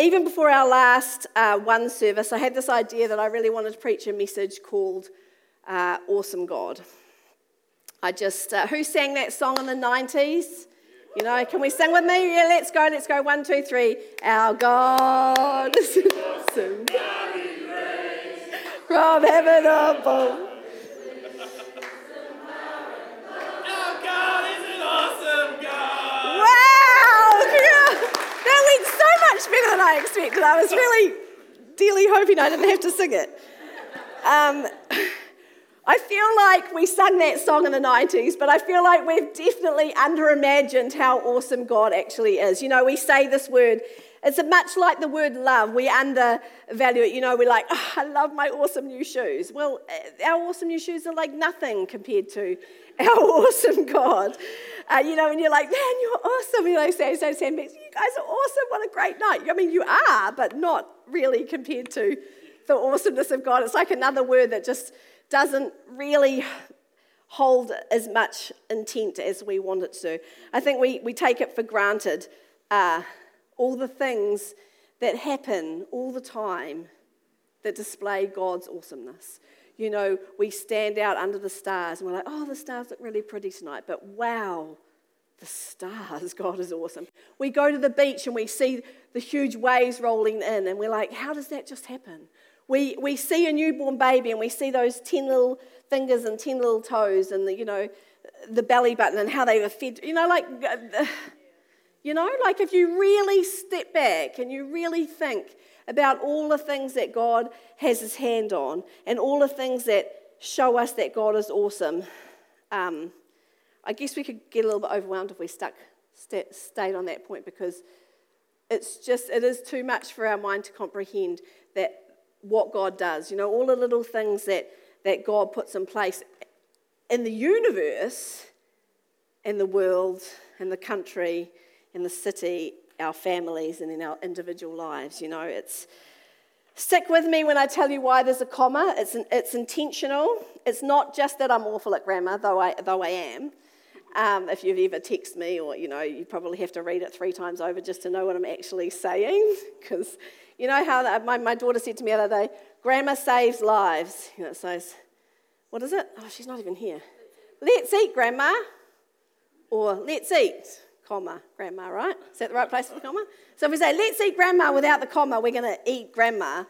even before our last uh, one service, I had this idea that I really wanted to preach a message called uh, Awesome God. I just, uh, who sang that song in the 90s? You know, can we sing with me? Yeah, let's go, let's go. One, two, three. Our God is awesome. From heaven above. Much better than I expected. I was really dearly hoping I didn't have to sing it. Um, I feel like we sung that song in the 90s, but I feel like we've definitely underimagined how awesome God actually is. You know, we say this word, it's much like the word love. We undervalue it. You know, we're like, oh, I love my awesome new shoes. Well, eh, our awesome new shoes are like nothing compared to our awesome God. Uh, you know, and you're like, man, you're awesome. You know, say, say, say, you guys are awesome. What a great night. I mean, you are, but not really compared to the awesomeness of God. It's like another word that just doesn't really hold as much intent as we want it to. I think we, we take it for granted. Uh, all the things that happen all the time that display God's awesomeness you know, we stand out under the stars and we're like, oh, the stars look really pretty tonight, but wow, the stars, God is awesome. We go to the beach and we see the huge waves rolling in and we're like, how does that just happen? We, we see a newborn baby and we see those 10 little fingers and 10 little toes and, the, you know, the belly button and how they were fed. You know, like, uh, you know, like if you really step back and you really think about all the things that God has his hand on and all the things that show us that God is awesome. Um, I guess we could get a little bit overwhelmed if we stuck st- stayed on that point because it's just it is too much for our mind to comprehend that what God does. You know, all the little things that that God puts in place in the universe, in the world, in the country, in the city, our families and in our individual lives. You know, it's stick with me when I tell you why there's a comma. It's, it's intentional. It's not just that I'm awful at grammar, though I, though I am. Um, if you've ever texted me, or you know, you probably have to read it three times over just to know what I'm actually saying. Because you know how that, my, my daughter said to me the other day, grammar saves lives. You know, it says, what is it? Oh, she's not even here. Let's eat, grandma. Or let's eat comma, grandma, right? Is that the right place for the comma? So if we say, let's eat grandma without the comma, we're going to eat grandma.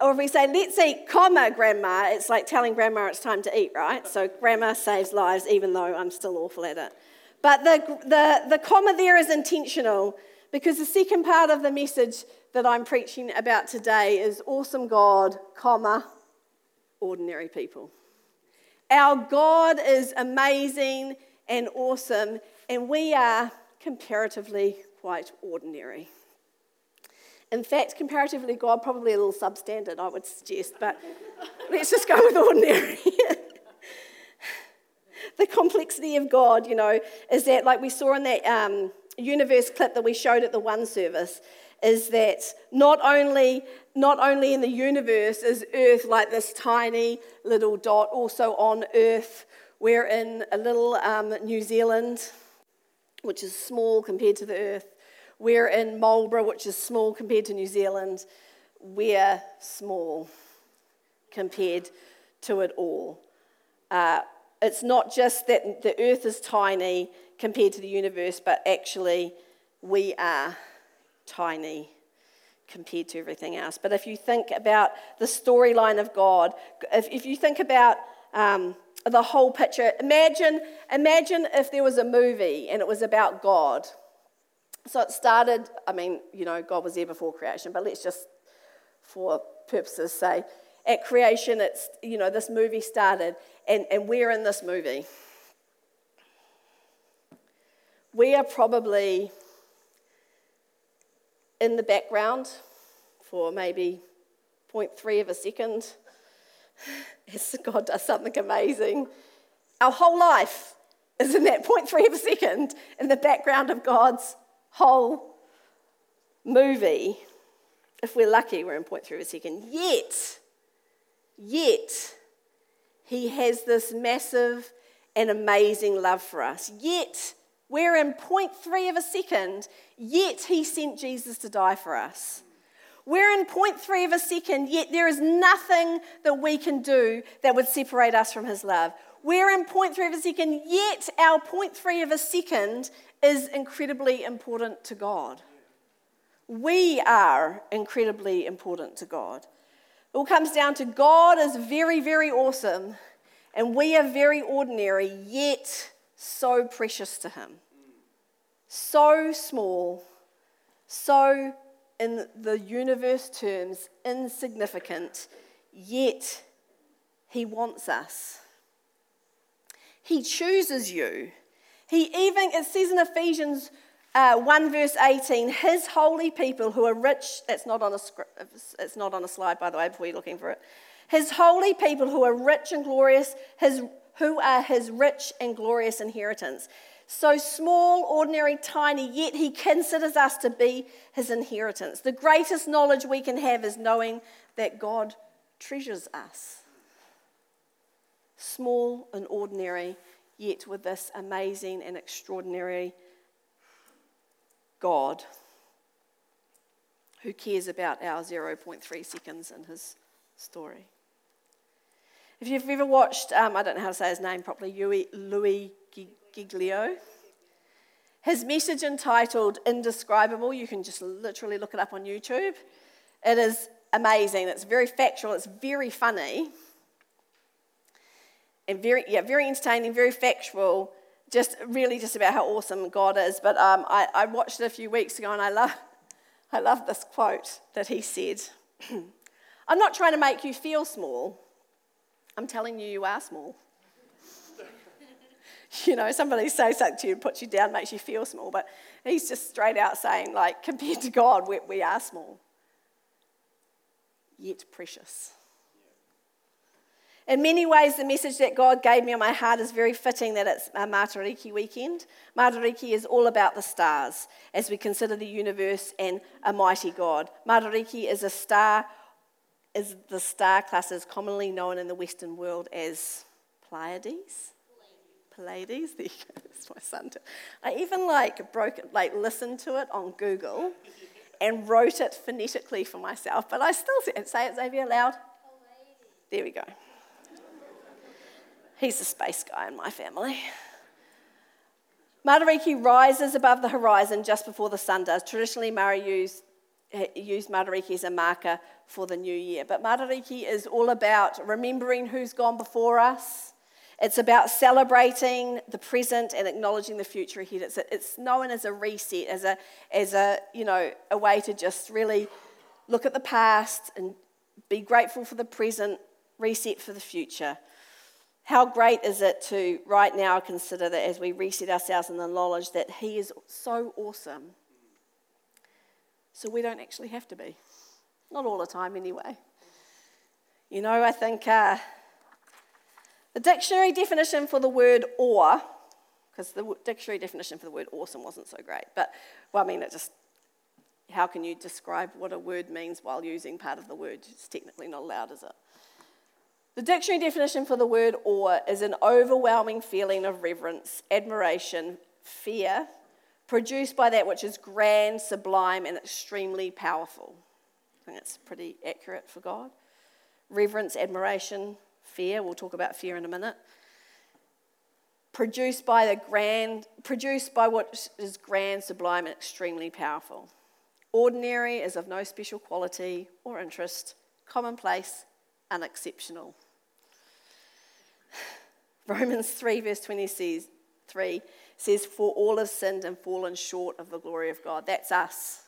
Or if we say, let's eat comma grandma, it's like telling grandma it's time to eat, right? So grandma saves lives, even though I'm still awful at it. But the, the, the comma there is intentional because the second part of the message that I'm preaching about today is awesome God, comma, ordinary people. Our God is amazing and awesome, and we are comparatively quite ordinary. In fact, comparatively, God probably a little substandard, I would suggest, but let's just go with ordinary. the complexity of God, you know, is that, like we saw in that um, universe clip that we showed at the one service, is that not only, not only in the universe is Earth like this tiny little dot, also on Earth we're in a little um, New Zealand, which is small compared to the earth. We're in Marlborough, which is small compared to New Zealand. We're small compared to it all. Uh, it's not just that the earth is tiny compared to the universe, but actually we are tiny compared to everything else. But if you think about the storyline of God, if, if you think about um, the whole picture. Imagine, imagine if there was a movie and it was about God. So it started, I mean, you know, God was there before creation, but let's just, for purposes, say, at creation, it's, you know, this movie started, and, and we're in this movie. We are probably in the background for maybe 0.3 of a second as God does something amazing. Our whole life is in that 0.3 of a second in the background of God's whole movie. If we're lucky, we're in 0.3 of a second. Yet, yet, He has this massive and amazing love for us. Yet, We're in 0.3 of a second, yet he sent Jesus to die for us. We're in 0.3 of a second, yet there is nothing that we can do that would separate us from his love. We're in 0.3 of a second, yet our 0.3 of a second is incredibly important to God. We are incredibly important to God. It all comes down to God is very, very awesome, and we are very ordinary, yet so precious to Him. So small, so, in the universe terms, insignificant, yet He wants us. He chooses you. He even, it says in Ephesians uh, 1 verse 18, his holy people who are rich, that's not on a it's not on a slide by the way before you're looking for it. His holy people who are rich and glorious, his, who are his rich and glorious inheritance. So small, ordinary, tiny, yet he considers us to be his inheritance. The greatest knowledge we can have is knowing that God treasures us. Small and ordinary, yet with this amazing and extraordinary God who cares about our 0.3 seconds in his story. If you've ever watched, um, I don't know how to say his name properly, Louie Giglio, his message entitled Indescribable, you can just literally look it up on YouTube. It is amazing. It's very factual, it's very funny, and very, yeah, very entertaining, very factual just really just about how awesome God is. But um, I, I watched it a few weeks ago and I love, I love this quote that he said I'm not trying to make you feel small, I'm telling you you are small. you know, somebody says something to you, puts you down, makes you feel small, but he's just straight out saying, like, compared to God, we, we are small, yet precious. In many ways, the message that God gave me on my heart is very fitting that it's a Matariki weekend. Matariki is all about the stars as we consider the universe and a mighty God. Matariki is a star, is the star class is commonly known in the Western world as Pleiades. Pleiades. There you go. That's my son. Too. I even like broke like listened to it on Google and wrote it phonetically for myself, but I still say it, say it Xavier loud. There we go. He's the space guy in my family. Matariki rises above the horizon just before the sun does. Traditionally, Maori used, used Matariki as a marker for the new year. But Matariki is all about remembering who's gone before us. It's about celebrating the present and acknowledging the future ahead. It's, it's known as a reset, as a, as a, you know, a way to just really look at the past and be grateful for the present, reset for the future. How great is it to right now consider that as we reset ourselves in the knowledge that He is so awesome. So we don't actually have to be. Not all the time, anyway. You know, I think uh, the dictionary definition for the word awe, because the dictionary definition for the word awesome wasn't so great, but, well, I mean, it just, how can you describe what a word means while using part of the word? It's technically not allowed, is it? The dictionary definition for the word awe is an overwhelming feeling of reverence, admiration, fear, produced by that which is grand, sublime, and extremely powerful. I think that's pretty accurate for God. Reverence, admiration, fear. We'll talk about fear in a minute. Produced by the grand, produced by what is grand, sublime, and extremely powerful. Ordinary is of no special quality or interest, commonplace, unexceptional. Romans 3, verse 23 says, For all have sinned and fallen short of the glory of God. That's us.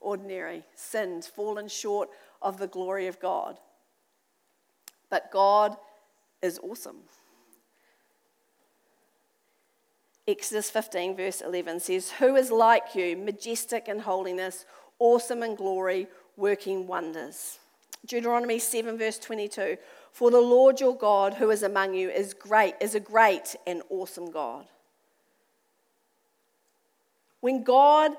Ordinary, sinned, fallen short of the glory of God. But God is awesome. Exodus 15, verse 11 says, Who is like you, majestic in holiness, awesome in glory, working wonders? Deuteronomy 7, verse 22 For the Lord your God, who is among you, is great, is a great and awesome God. When God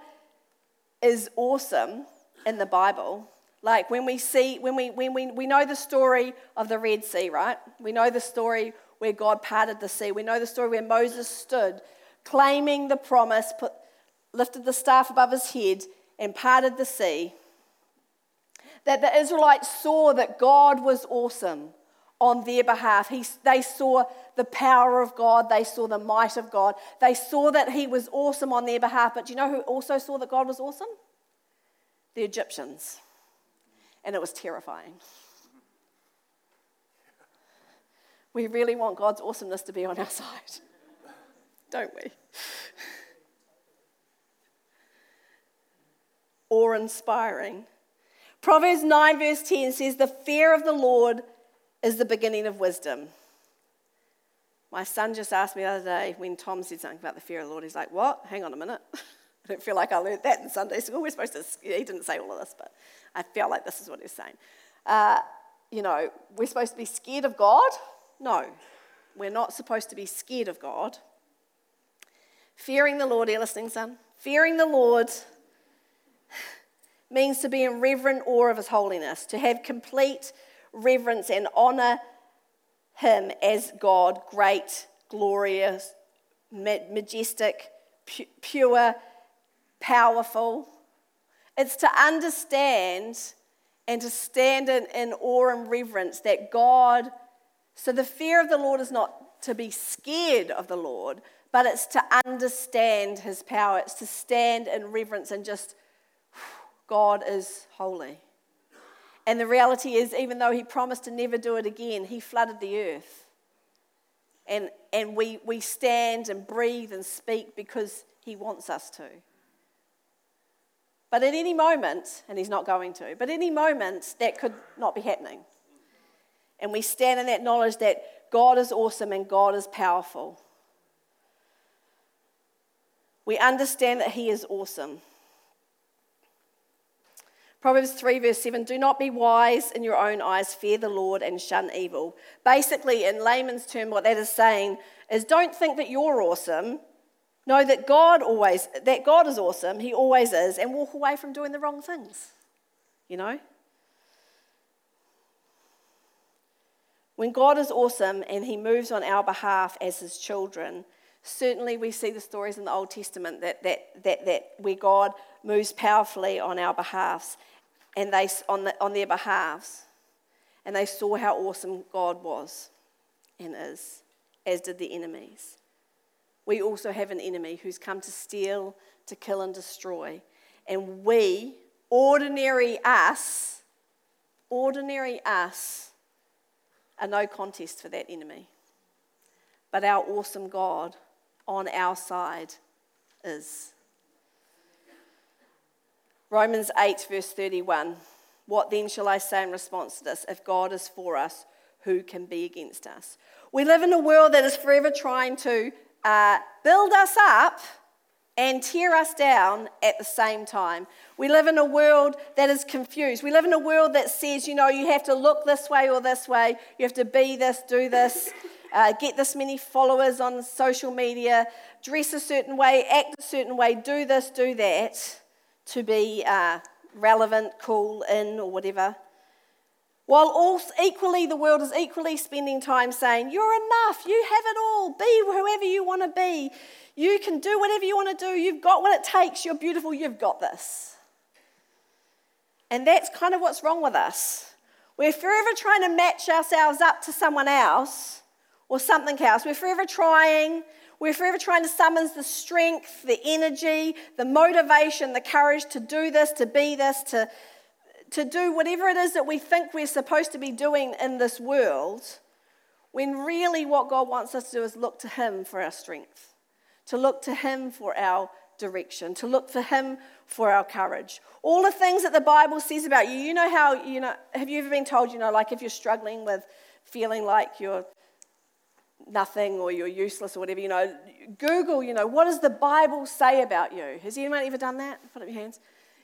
is awesome in the Bible, like when we see, when we, when we, we know the story of the Red Sea, right? We know the story where God parted the sea. We know the story where Moses stood claiming the promise, put, lifted the staff above his head, and parted the sea, that the Israelites saw that God was awesome on their behalf. He, they saw the power of God, they saw the might of God, they saw that He was awesome on their behalf. But do you know who also saw that God was awesome? The Egyptians. And it was terrifying. We really want God's awesomeness to be on our side, don't we? Awe inspiring. Proverbs 9, verse 10 says, The fear of the Lord is the beginning of wisdom. My son just asked me the other day when Tom said something about the fear of the Lord. He's like, What? Hang on a minute. I don't feel like I learned that in Sunday school. We're supposed to, he didn't say all of this, but I felt like this is what he's saying. Uh, you know, we're supposed to be scared of God? No, we're not supposed to be scared of God. Fearing the Lord, are listening, son? Fearing the Lord means to be in reverent awe of his holiness, to have complete reverence and honor him as God, great, glorious, majestic, pure, powerful. It's to understand and to stand in, in awe and reverence that God, so the fear of the Lord is not to be scared of the Lord, but it's to understand his power. It's to stand in reverence and just, God is holy. And the reality is, even though he promised to never do it again, he flooded the earth. And, and we, we stand and breathe and speak because he wants us to. But at any moment, and he's not going to, but any moment, that could not be happening. And we stand in that knowledge that God is awesome and God is powerful. We understand that he is awesome. Proverbs 3, verse 7 Do not be wise in your own eyes, fear the Lord and shun evil. Basically, in layman's term, what that is saying is don't think that you're awesome. Know that God always, that God is awesome, He always is, and walk away from doing the wrong things. You know? When God is awesome and He moves on our behalf as His children, certainly we see the stories in the Old Testament that, that, that, that where God moves powerfully on our behalfs and they, on, the, on their behalves. And they saw how awesome God was and is, as did the enemies. We also have an enemy who's come to steal, to kill, and destroy. And we, ordinary us, ordinary us, are no contest for that enemy. But our awesome God on our side is. Romans 8, verse 31. What then shall I say in response to this? If God is for us, who can be against us? We live in a world that is forever trying to uh, build us up and tear us down at the same time. We live in a world that is confused. We live in a world that says, you know, you have to look this way or this way, you have to be this, do this, uh, get this many followers on social media, dress a certain way, act a certain way, do this, do that to be uh, relevant, cool, in, or whatever. While all equally, the world is equally spending time saying, You're enough, you have it all, be whoever you want to be, you can do whatever you want to do, you've got what it takes, you're beautiful, you've got this. And that's kind of what's wrong with us. We're forever trying to match ourselves up to someone else or something else. We're forever trying. We're forever trying to summon the strength, the energy, the motivation, the courage to do this, to be this, to, to do whatever it is that we think we're supposed to be doing in this world, when really what God wants us to do is look to Him for our strength, to look to Him for our direction, to look for Him for our courage. All the things that the Bible says about you, you know how, you know, have you ever been told, you know, like if you're struggling with feeling like you're nothing or you're useless or whatever, you know, Google, you know, what does the Bible say about you? Has anyone ever done that? Put up your hands.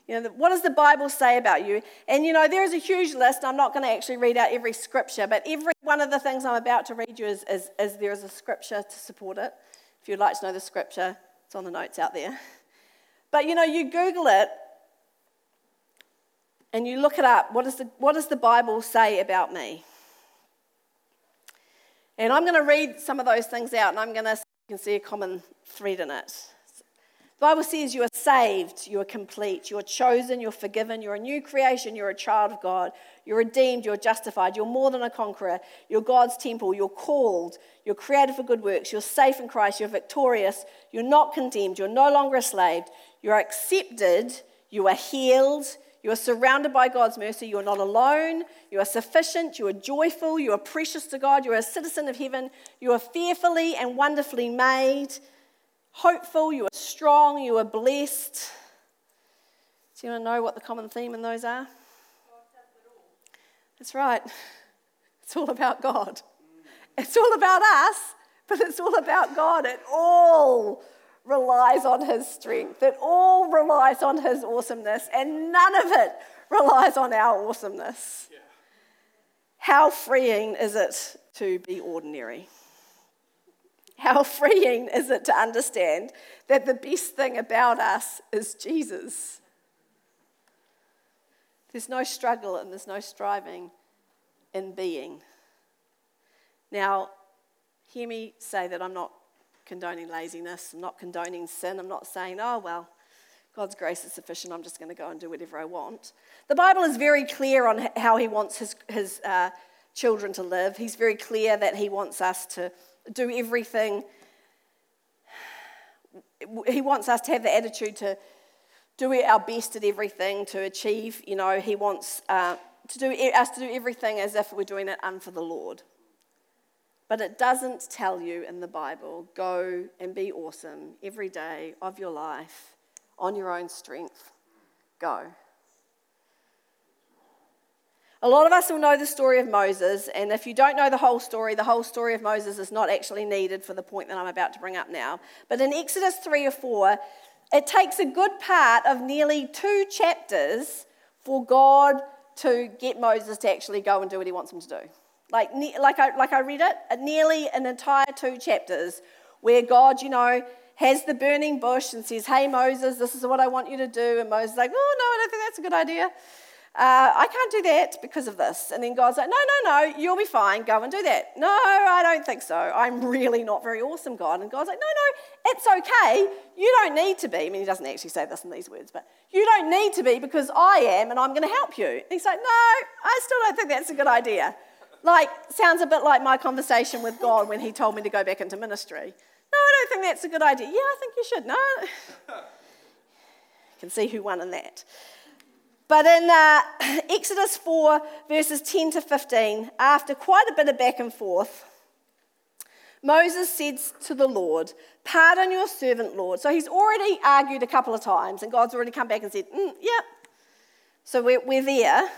You know, what does the Bible say about you? And you know, there is a huge list. I'm not going to actually read out every scripture, but every one of the things I'm about to read you is, is, is there is a scripture to support it. If you'd like to know the scripture, it's on the notes out there. But you know, you Google it and you look it up. What, is the, what does the Bible say about me? And I'm going to read some of those things out and I'm going to You can see a common thread in it. Bible says you are saved, you are complete, you are chosen, you're forgiven, you're a new creation, you're a child of God, you're redeemed, you're justified, you're more than a conqueror, you're God's temple, you're called, you're created for good works, you're safe in Christ, you're victorious, you're not condemned, you're no longer a slave, you're accepted, you are healed, you are surrounded by God's mercy, you are not alone, you are sufficient, you are joyful, you are precious to God, you are a citizen of heaven, you are fearfully and wonderfully made hopeful, you are strong, you are blessed. Do you want to know what the common theme in those are? That's right. It's all about God. It's all about us, but it's all about God. It all relies on His strength, it all relies on His awesomeness, and none of it relies on our awesomeness. Yeah. How freeing is it to be ordinary? How freeing is it to understand that the best thing about us is Jesus? There's no struggle and there's no striving in being. Now, hear me say that I'm not condoning laziness, I'm not condoning sin, I'm not saying, oh, well, God's grace is sufficient, I'm just going to go and do whatever I want. The Bible is very clear on how He wants His, his uh, children to live. He's very clear that He wants us to do everything. He wants us to have the attitude to do our best at everything to achieve. You know, he wants uh, to do us to do everything as if we're doing it unto the Lord. But it doesn't tell you in the Bible, go and be awesome every day of your life on your own strength. Go. A lot of us will know the story of Moses, and if you don't know the whole story, the whole story of Moses is not actually needed for the point that I'm about to bring up now. But in Exodus 3 or 4, it takes a good part of nearly two chapters for God to get Moses to actually go and do what he wants him to do. Like, like, I, like I read it, nearly an entire two chapters where God, you know, has the burning bush and says, Hey, Moses, this is what I want you to do. And Moses is like, Oh, no, I don't think that's a good idea uh, I can't do that because of this. And then God's like, no, no, no, you'll be fine. Go and do that. No, I don't think so. I'm really not very awesome, God. And God's like, no, no, it's okay. You don't need to be. I mean, he doesn't actually say this in these words, but you don't need to be because I am and I'm going to help you. And he's like, no, I still don't think that's a good idea. Like, sounds a bit like my conversation with God when he told me to go back into ministry. No, I don't think that's a good idea. Yeah, I think you should. No. you can see who won in that. But in uh, Exodus 4, verses 10 to 15, after quite a bit of back and forth, Moses said to the Lord, Pardon your servant, Lord. So he's already argued a couple of times, and God's already come back and said, mm, Yep. So we're, we're there.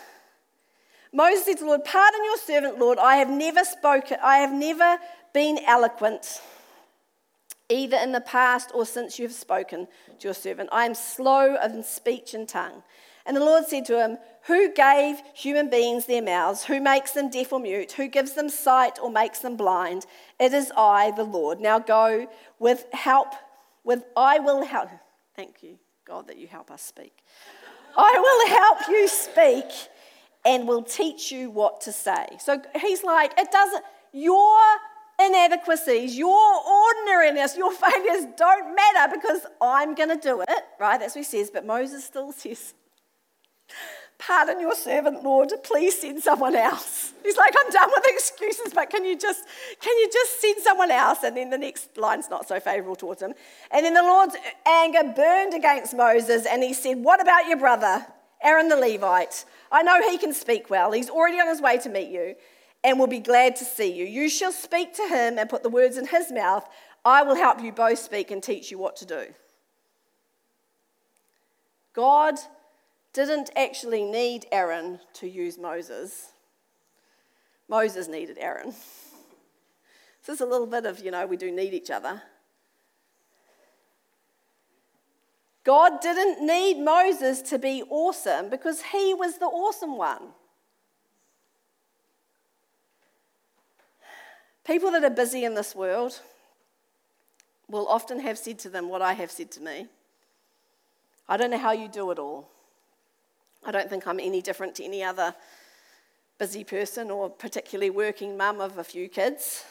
Moses said to the Lord, Pardon your servant, Lord. I have never spoken, I have never been eloquent, either in the past or since you have spoken to your servant. I am slow in speech and tongue. And the Lord said to him, Who gave human beings their mouths? Who makes them deaf or mute? Who gives them sight or makes them blind? It is I, the Lord. Now go with help, with I will help. Thank you, God, that you help us speak. I will help you speak and will teach you what to say. So he's like, it doesn't, your inadequacies, your ordinariness, your failures don't matter because I'm going to do it, right? That's what he says. But Moses still says, Pardon your servant, Lord. Please send someone else. He's like, I'm done with excuses, but can you just can you just send someone else? And then the next line's not so favorable towards him. And then the Lord's anger burned against Moses, and he said, What about your brother, Aaron the Levite? I know he can speak well. He's already on his way to meet you and will be glad to see you. You shall speak to him and put the words in his mouth. I will help you both speak and teach you what to do. God didn't actually need Aaron to use Moses. Moses needed Aaron. So there's a little bit of, you know, we do need each other. God didn't need Moses to be awesome because he was the awesome one. People that are busy in this world will often have said to them what I have said to me. I don't know how you do it all. I don't think I'm any different to any other busy person or particularly working mum of a few kids.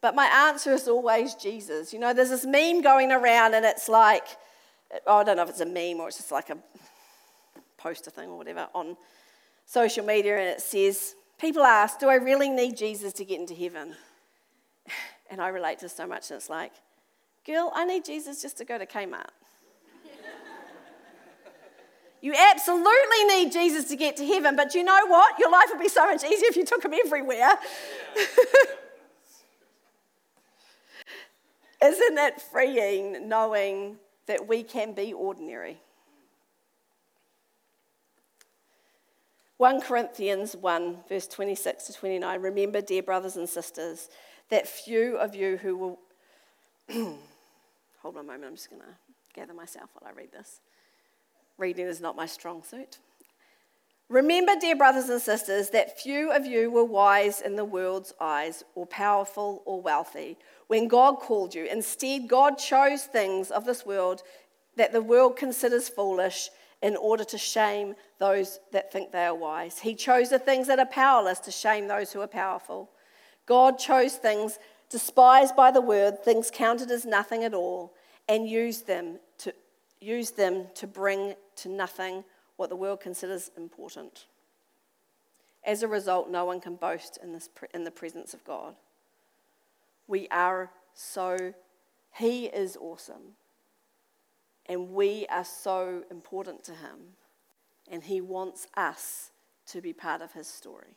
But my answer is always Jesus. You know, there's this meme going around, and it's like, oh, I don't know if it's a meme or it's just like a poster thing or whatever on social media, and it says, People ask, Do I really need Jesus to get into heaven? And I relate to so much, and it's like, Girl, I need Jesus just to go to Kmart. You absolutely need Jesus to get to heaven, but you know what? Your life would be so much easier if you took him everywhere. Isn't it freeing knowing that we can be ordinary? 1 Corinthians 1, verse 26 to 29. Remember, dear brothers and sisters, that few of you who will. Hold on a moment, I'm just going to gather myself while I read this. Reading is not my strong suit. Remember, dear brothers and sisters, that few of you were wise in the world's eyes, or powerful or wealthy, when God called you. Instead, God chose things of this world that the world considers foolish in order to shame those that think they are wise. He chose the things that are powerless to shame those who are powerful. God chose things despised by the world, things counted as nothing at all, and used them to, used them to bring to nothing what the world considers important. As a result, no one can boast in, this, in the presence of God. We are so, He is awesome. And we are so important to Him. And He wants us to be part of His story.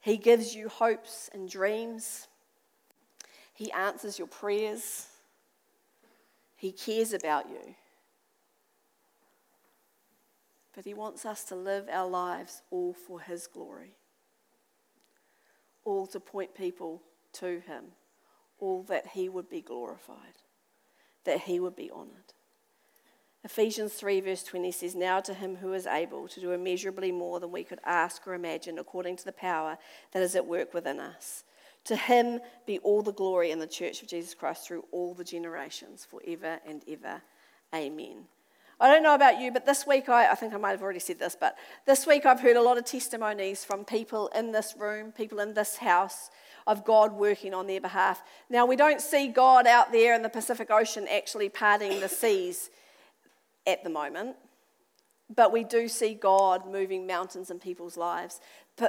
He gives you hopes and dreams. He answers your prayers. He cares about you. But He wants us to live our lives all for His glory, all to point people to Him, all that He would be glorified, that He would be honored. Ephesians 3, verse 20 says, Now to him who is able to do immeasurably more than we could ask or imagine, according to the power that is at work within us. To him be all the glory in the church of Jesus Christ through all the generations, forever and ever. Amen. I don't know about you, but this week, I, I think I might have already said this, but this week I've heard a lot of testimonies from people in this room, people in this house, of God working on their behalf. Now, we don't see God out there in the Pacific Ocean actually parting the seas at the moment, but we do see God moving mountains in people's lives, uh,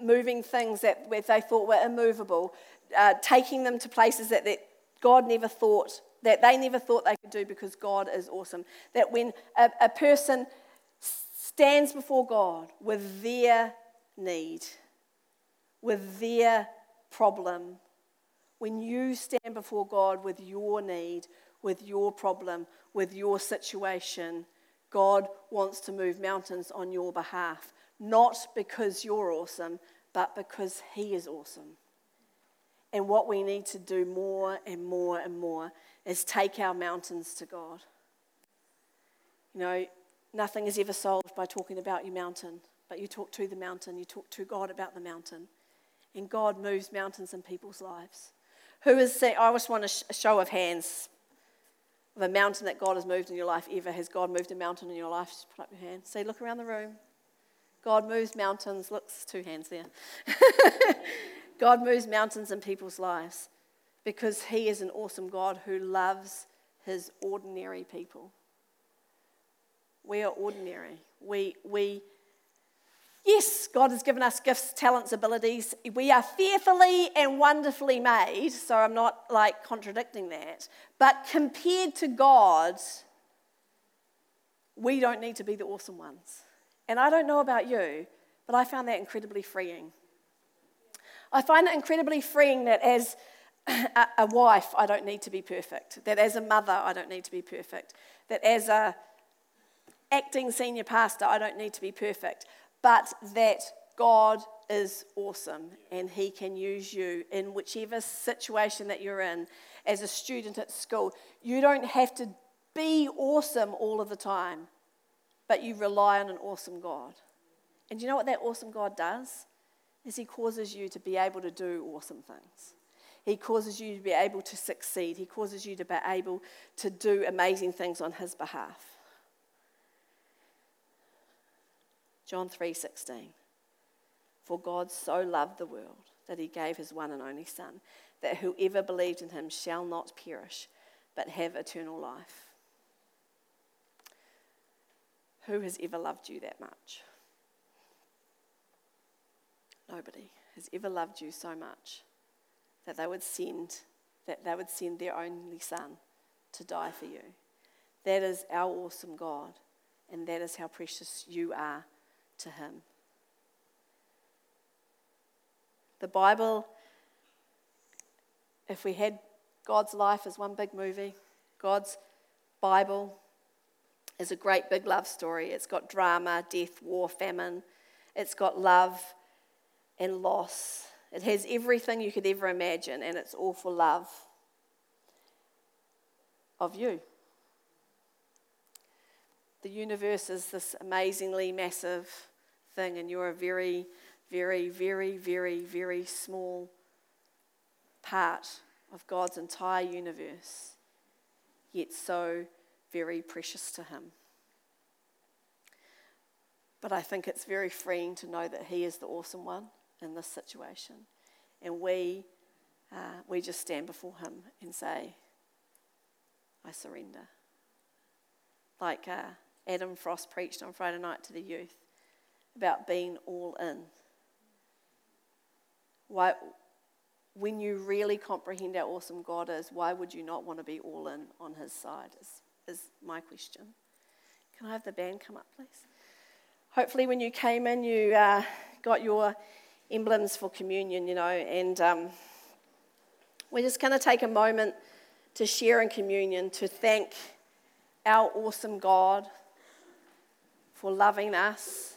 moving things that they thought were immovable, uh, taking them to places that, God never thought that they never thought they could do because God is awesome. That when a, a person stands before God with their need, with their problem, when you stand before God with your need, with your problem, with your situation, God wants to move mountains on your behalf. Not because you're awesome, but because He is awesome. And what we need to do more and more and more is take our mountains to God. You know, nothing is ever solved by talking about your mountain, but you talk to the mountain, you talk to God about the mountain. And God moves mountains in people's lives. Who is saying, I just want a show of hands of a mountain that God has moved in your life ever. Has God moved a mountain in your life? Just put up your hand. Say, look around the room. God moves mountains. Looks two hands there. God moves mountains in people's lives because He is an awesome God who loves His ordinary people. We are ordinary. We, we, yes, God has given us gifts, talents, abilities. We are fearfully and wonderfully made, so I'm not like contradicting that. But compared to God, we don't need to be the awesome ones. And I don't know about you, but I found that incredibly freeing. I find it incredibly freeing that as a, wife, I don't need to be perfect. That as a mother, I don't need to be perfect. That as a acting senior pastor, I don't need to be perfect. But that God is awesome and He can use you in whichever situation that you're in as a student at school. You don't have to be awesome all of the time, but you rely on an awesome God. And you know what that awesome God does? Is He causes you to be able to do awesome things. He causes you to be able to succeed. He causes you to be able to do amazing things on his behalf. John 3:16 For God so loved the world that he gave his one and only Son, that whoever believed in him shall not perish, but have eternal life. Who has ever loved you that much? Nobody has ever loved you so much that they would send that they would send their only son to die for you. That is our awesome God, and that is how precious you are to him. The Bible, if we had God's life as one big movie, God's Bible is a great big love story. It's got drama, death, war, famine. It's got love and loss. It has everything you could ever imagine, and it's all for love of you. The universe is this amazingly massive thing, and you're a very very, very, very, very small part of God's entire universe, yet so very precious to Him. But I think it's very freeing to know that He is the awesome one in this situation. And we, uh, we just stand before Him and say, I surrender. Like uh, Adam Frost preached on Friday night to the youth about being all in. Why, when you really comprehend how awesome God is, why would you not want to be all in on His side? Is, is my question. Can I have the band come up, please? Hopefully, when you came in, you uh, got your emblems for communion, you know, and um, we're just going to take a moment to share in communion to thank our awesome God for loving us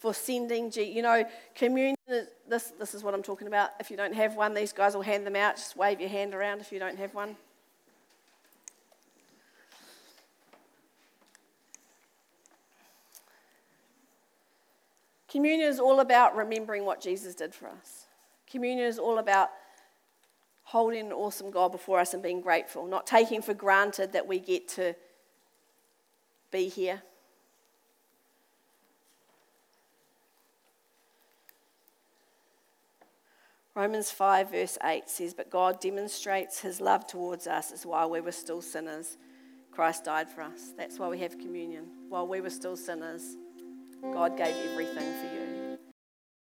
for sending, you know, communion, this, this is what I'm talking about. If you don't have one, these guys will hand them out. Just wave your hand around if you don't have one. Communion is all about remembering what Jesus did for us. Communion is all about holding an awesome God before us and being grateful, not taking for granted that we get to be here Romans 5, verse 8 says, But God demonstrates his love towards us as while we were still sinners, Christ died for us. That's why we have communion. While we were still sinners, God gave everything for you.